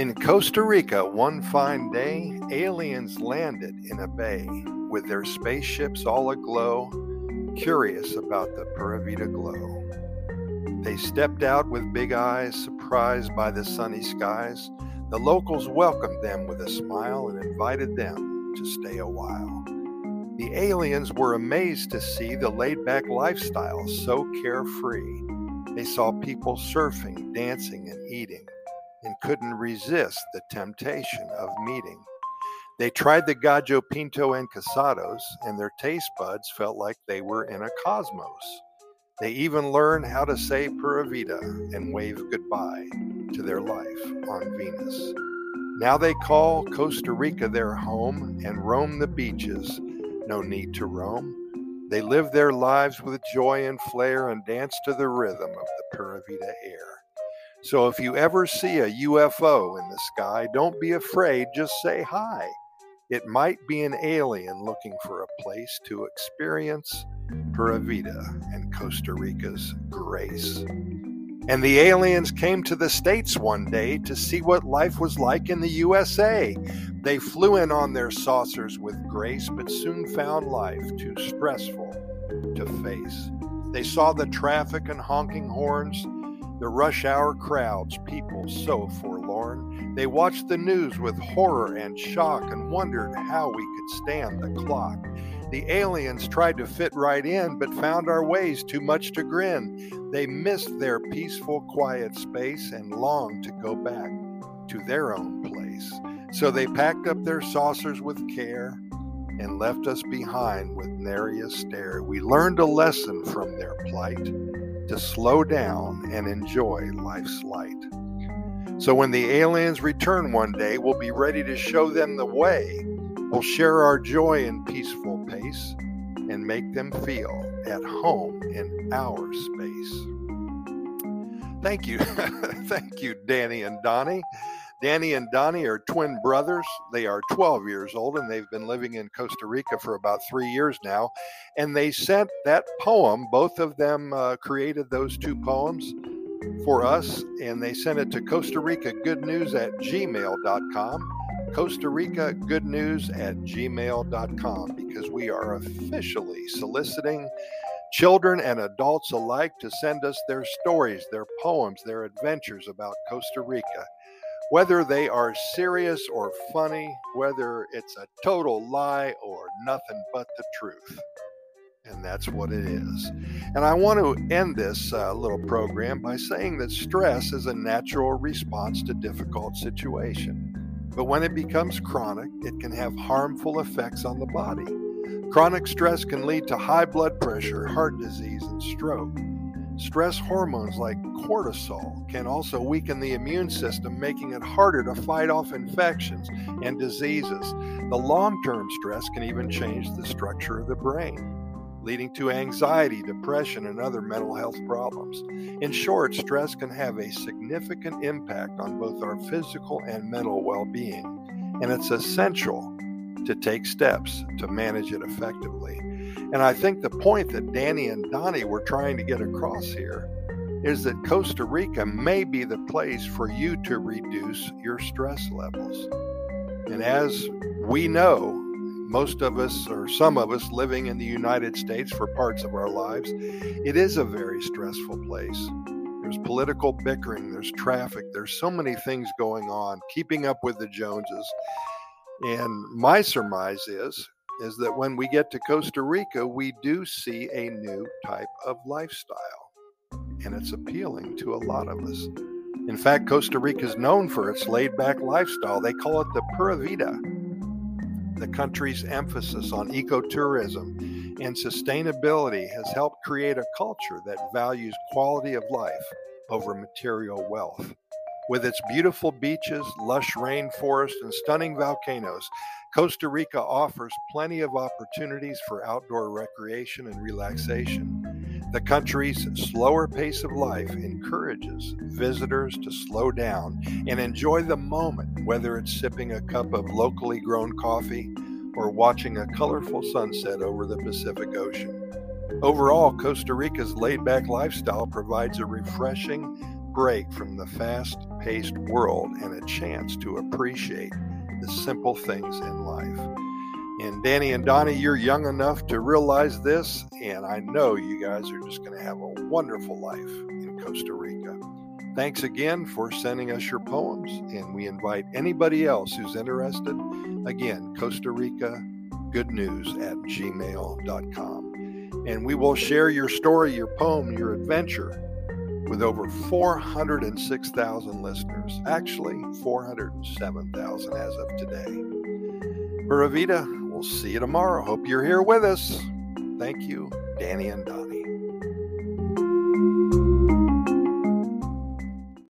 In Costa Rica, one fine day, aliens landed in a bay with their spaceships all aglow, curious about the Pura Vida glow. They stepped out with big eyes, surprised by the sunny skies. The locals welcomed them with a smile and invited them to stay a while. The aliens were amazed to see the laid back lifestyle so carefree. They saw people surfing, dancing, and eating and couldn't resist the temptation of meeting. They tried the Gallo Pinto and Casados, and their taste buds felt like they were in a cosmos. They even learned how to say Pura Vida and wave goodbye to their life on Venus. Now they call Costa Rica their home and roam the beaches. No need to roam. They live their lives with joy and flair and dance to the rhythm of the Pura Vida air. So if you ever see a UFO in the sky, don't be afraid, just say hi. It might be an alien looking for a place to experience Pura Vida and Costa Rica's grace. And the aliens came to the States one day to see what life was like in the USA. They flew in on their saucers with grace, but soon found life too stressful to face. They saw the traffic and honking horns the rush hour crowds, people so forlorn. They watched the news with horror and shock and wondered how we could stand the clock. The aliens tried to fit right in, but found our ways too much to grin. They missed their peaceful, quiet space and longed to go back to their own place. So they packed up their saucers with care and left us behind with nary a stare. We learned a lesson from their plight to slow down and enjoy life's light. So when the aliens return one day, we'll be ready to show them the way. We'll share our joy in peaceful pace and make them feel at home in our space. Thank you. Thank you, Danny and Donnie. Danny and Donnie are twin brothers. They are 12 years old and they've been living in Costa Rica for about three years now. And they sent that poem, both of them uh, created those two poems for us, and they sent it to Costa Rica Good News at gmail.com. Costa Rica Good News at gmail.com because we are officially soliciting children and adults alike to send us their stories, their poems, their adventures about Costa Rica whether they are serious or funny, whether it's a total lie or nothing but the truth. And that's what it is. And I want to end this uh, little program by saying that stress is a natural response to difficult situation. But when it becomes chronic, it can have harmful effects on the body. Chronic stress can lead to high blood pressure, heart disease, and stroke. Stress hormones like cortisol can also weaken the immune system, making it harder to fight off infections and diseases. The long term stress can even change the structure of the brain, leading to anxiety, depression, and other mental health problems. In short, stress can have a significant impact on both our physical and mental well being, and it's essential to take steps to manage it effectively. And I think the point that Danny and Donnie were trying to get across here is that Costa Rica may be the place for you to reduce your stress levels. And as we know, most of us, or some of us, living in the United States for parts of our lives, it is a very stressful place. There's political bickering, there's traffic, there's so many things going on, keeping up with the Joneses. And my surmise is is that when we get to Costa Rica, we do see a new type of lifestyle, and it's appealing to a lot of us. In fact, Costa Rica is known for its laid back lifestyle. They call it the Pura Vida. The country's emphasis on ecotourism and sustainability has helped create a culture that values quality of life over material wealth. With its beautiful beaches, lush rainforest, and stunning volcanoes, Costa Rica offers plenty of opportunities for outdoor recreation and relaxation. The country's slower pace of life encourages visitors to slow down and enjoy the moment, whether it's sipping a cup of locally grown coffee or watching a colorful sunset over the Pacific Ocean. Overall, Costa Rica's laid back lifestyle provides a refreshing break from the fast paced world and a chance to appreciate the simple things in life. And Danny and Donnie, you're young enough to realize this, and I know you guys are just going to have a wonderful life in Costa Rica. Thanks again for sending us your poems, and we invite anybody else who's interested. Again, Costa Rica Good News at gmail.com. And we will share your story, your poem, your adventure with over 406,000 listeners. Actually, 407,000 as of today. Pura Vida, we'll see you tomorrow. Hope you're here with us. Thank you, Danny and Don.